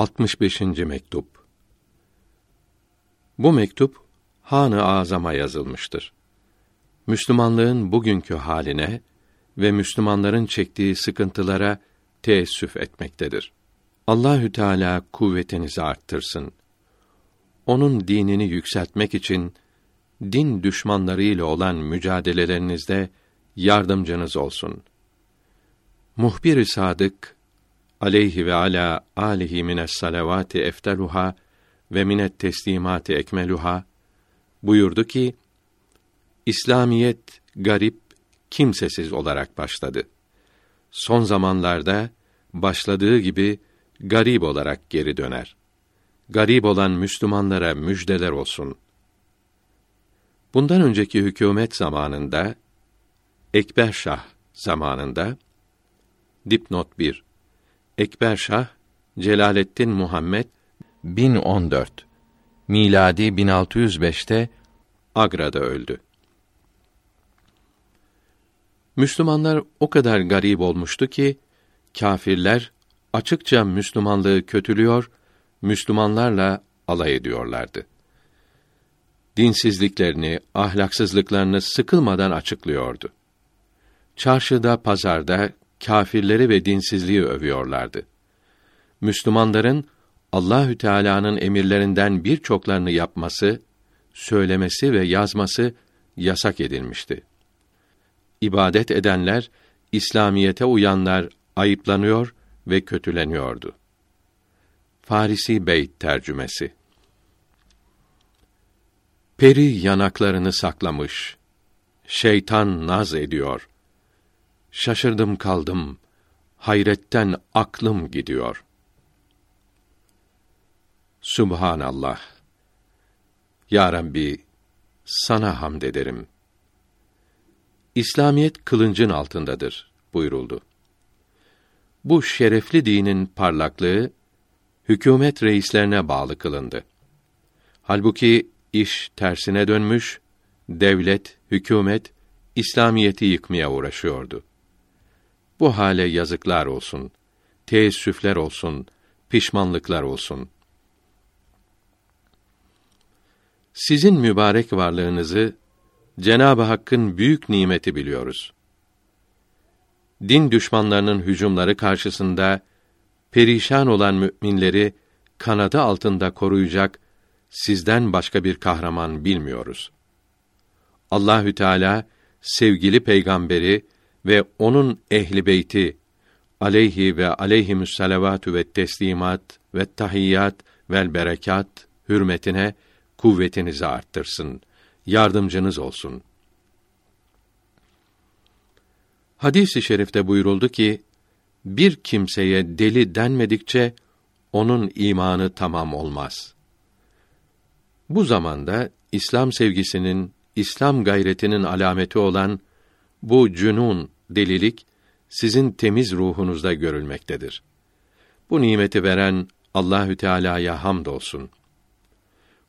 65. mektup. Bu mektup Han-ı Azam'a yazılmıştır. Müslümanlığın bugünkü haline ve Müslümanların çektiği sıkıntılara teessüf etmektedir. Allahü Teala kuvvetinizi arttırsın. Onun dinini yükseltmek için din düşmanları ile olan mücadelelerinizde yardımcınız olsun. Muhbir-i sadık aleyhi ve ala alihi mines salavati efteluha ve minet teslimati ekmeluha buyurdu ki İslamiyet garip, kimsesiz olarak başladı. Son zamanlarda başladığı gibi garip olarak geri döner. Garip olan Müslümanlara müjdeler olsun. Bundan önceki hükümet zamanında Ekber Şah zamanında dipnot 1 Ekber Şah Celaleddin Muhammed 1014 miladi 1605'te Agra'da öldü. Müslümanlar o kadar garip olmuştu ki kâfirler açıkça Müslümanlığı kötülüyor, Müslümanlarla alay ediyorlardı. Dinsizliklerini, ahlaksızlıklarını sıkılmadan açıklıyordu. Çarşıda, pazarda kâfirleri ve dinsizliği övüyorlardı. Müslümanların Allahü Teala'nın emirlerinden birçoklarını yapması, söylemesi ve yazması yasak edilmişti. İbadet edenler, İslamiyete uyanlar ayıplanıyor ve kötüleniyordu. Farisi Beyt tercümesi Peri yanaklarını saklamış. Şeytan naz ediyor. Şaşırdım kaldım. Hayretten aklım gidiyor. Subhanallah. Ya Rabbi, sana hamd ederim. İslamiyet kılıncın altındadır buyuruldu. Bu şerefli dinin parlaklığı hükümet reislerine bağlı kılındı. Halbuki iş tersine dönmüş, devlet, hükümet İslamiyeti yıkmaya uğraşıyordu. Bu hale yazıklar olsun, teessüfler olsun, pişmanlıklar olsun. Sizin mübarek varlığınızı Cenab-ı Hakk'ın büyük nimeti biliyoruz. Din düşmanlarının hücumları karşısında perişan olan müminleri kanadı altında koruyacak sizden başka bir kahraman bilmiyoruz. Allahü Teala sevgili peygamberi ve onun ehli beyti aleyhi ve aleyhimüs salavatü ve teslimat ve tahiyyat vel berekat hürmetine kuvvetinizi arttırsın. Yardımcınız olsun. Hadis-i şerifte buyuruldu ki bir kimseye deli denmedikçe onun imanı tamam olmaz. Bu zamanda İslam sevgisinin, İslam gayretinin alameti olan bu cünun, delilik sizin temiz ruhunuzda görülmektedir. Bu nimeti veren Allahü Teala'ya hamdolsun.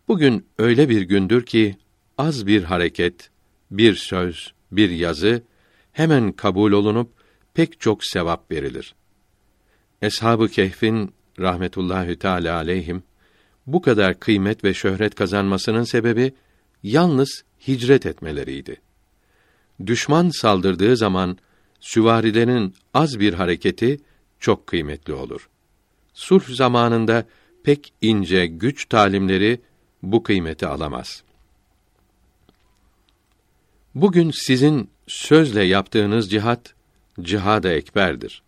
Bugün öyle bir gündür ki az bir hareket, bir söz, bir yazı hemen kabul olunup pek çok sevap verilir. Eshab-ı Kehf'in rahmetullahi teala aleyhim bu kadar kıymet ve şöhret kazanmasının sebebi yalnız hicret etmeleriydi. Düşman saldırdığı zaman süvarilerin az bir hareketi çok kıymetli olur. Sulh zamanında pek ince güç talimleri bu kıymeti alamaz. Bugün sizin sözle yaptığınız cihat cihad-ı ekberdir.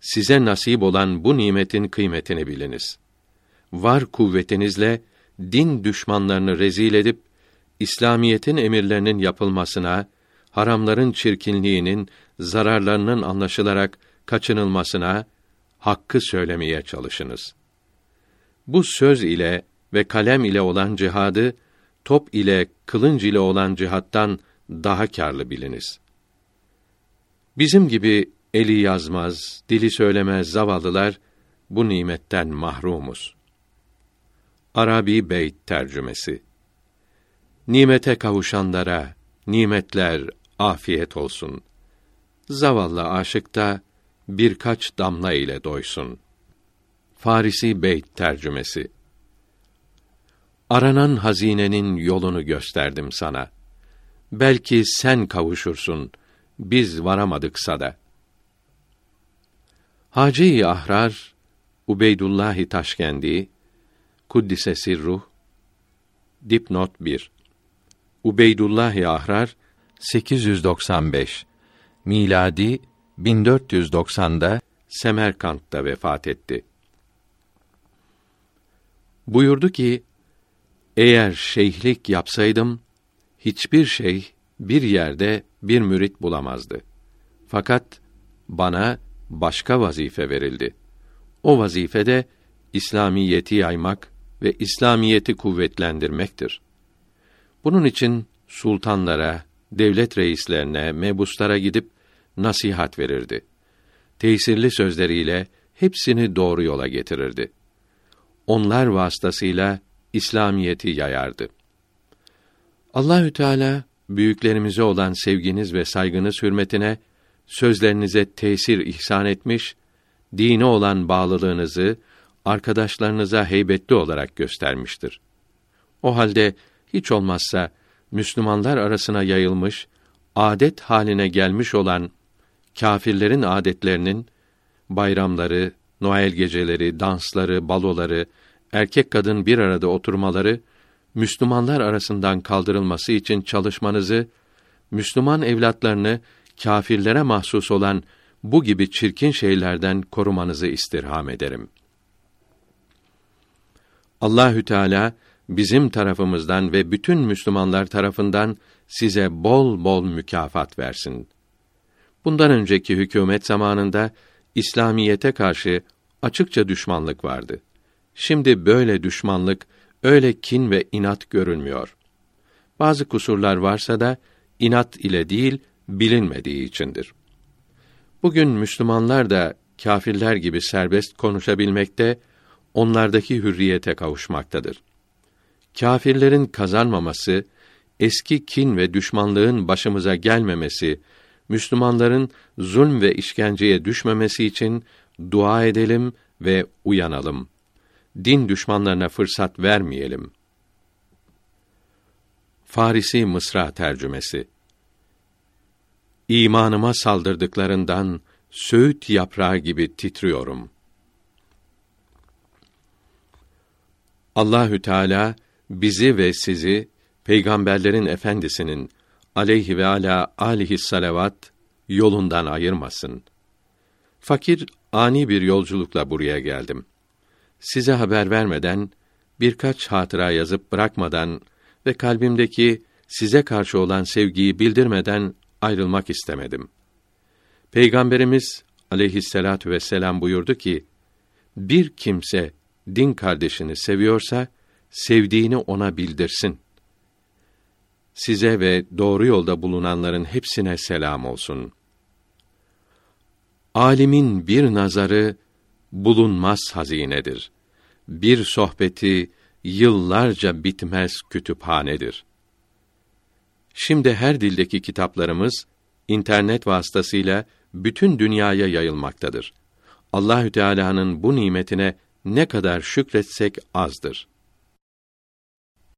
Size nasip olan bu nimetin kıymetini biliniz. Var kuvvetinizle din düşmanlarını rezil edip İslamiyetin emirlerinin yapılmasına, haramların çirkinliğinin, zararlarının anlaşılarak kaçınılmasına hakkı söylemeye çalışınız. Bu söz ile ve kalem ile olan cihadı top ile kılınç ile olan cihattan daha karlı biliniz. Bizim gibi eli yazmaz, dili söylemez zavallılar bu nimetten mahrumuz. Arabi Beyt tercümesi Nimete kavuşanlara nimetler afiyet olsun. Zavallı aşık da birkaç damla ile doysun. Farisi Beyt tercümesi. Aranan hazinenin yolunu gösterdim sana. Belki sen kavuşursun. Biz varamadıksa da. Hacı-i Ahrar Ubeydullah Taşkendi Kuddise Sirruh Dipnot 1 Ubeydullah Ahrar 895 miladi 1490'da Semerkant'ta vefat etti. Buyurdu ki, eğer şeyhlik yapsaydım, hiçbir şey bir yerde bir mürit bulamazdı. Fakat bana başka vazife verildi. O vazifede İslamiyeti yaymak ve İslamiyeti kuvvetlendirmektir. Bunun için sultanlara, devlet reislerine, mebuslara gidip nasihat verirdi. Tesirli sözleriyle hepsini doğru yola getirirdi. Onlar vasıtasıyla İslamiyeti yayardı. Allahü Teala büyüklerimize olan sevginiz ve saygınız hürmetine sözlerinize tesir ihsan etmiş, dine olan bağlılığınızı arkadaşlarınıza heybetli olarak göstermiştir. O halde hiç olmazsa Müslümanlar arasına yayılmış, adet haline gelmiş olan kâfirlerin adetlerinin bayramları, Noel geceleri, dansları, baloları, erkek kadın bir arada oturmaları Müslümanlar arasından kaldırılması için çalışmanızı Müslüman evlatlarını kâfirlere mahsus olan bu gibi çirkin şeylerden korumanızı istirham ederim. Allahü Teala bizim tarafımızdan ve bütün Müslümanlar tarafından size bol bol mükafat versin. Bundan önceki hükümet zamanında İslamiyete karşı açıkça düşmanlık vardı. Şimdi böyle düşmanlık, öyle kin ve inat görülmüyor. Bazı kusurlar varsa da inat ile değil, bilinmediği içindir. Bugün Müslümanlar da kâfirler gibi serbest konuşabilmekte, onlardaki hürriyete kavuşmaktadır. Kâfirlerin kazanmaması, eski kin ve düşmanlığın başımıza gelmemesi, Müslümanların zulm ve işkenceye düşmemesi için dua edelim ve uyanalım. Din düşmanlarına fırsat vermeyelim. Farisi Mısra tercümesi İmanıma saldırdıklarından söğüt yaprağı gibi titriyorum. Allahü Teala bizi ve sizi peygamberlerin efendisinin aleyhi ve ala alihi salavat yolundan ayırmasın. Fakir ani bir yolculukla buraya geldim. Size haber vermeden birkaç hatıra yazıp bırakmadan ve kalbimdeki size karşı olan sevgiyi bildirmeden ayrılmak istemedim. Peygamberimiz aleyhisselatu vesselam buyurdu ki: Bir kimse din kardeşini seviyorsa sevdiğini ona bildirsin. Size ve doğru yolda bulunanların hepsine selam olsun. Alimin bir nazarı bulunmaz hazinedir. Bir sohbeti yıllarca bitmez kütüphanedir. Şimdi her dildeki kitaplarımız internet vasıtasıyla bütün dünyaya yayılmaktadır. Allahü Teala'nın bu nimetine ne kadar şükretsek azdır.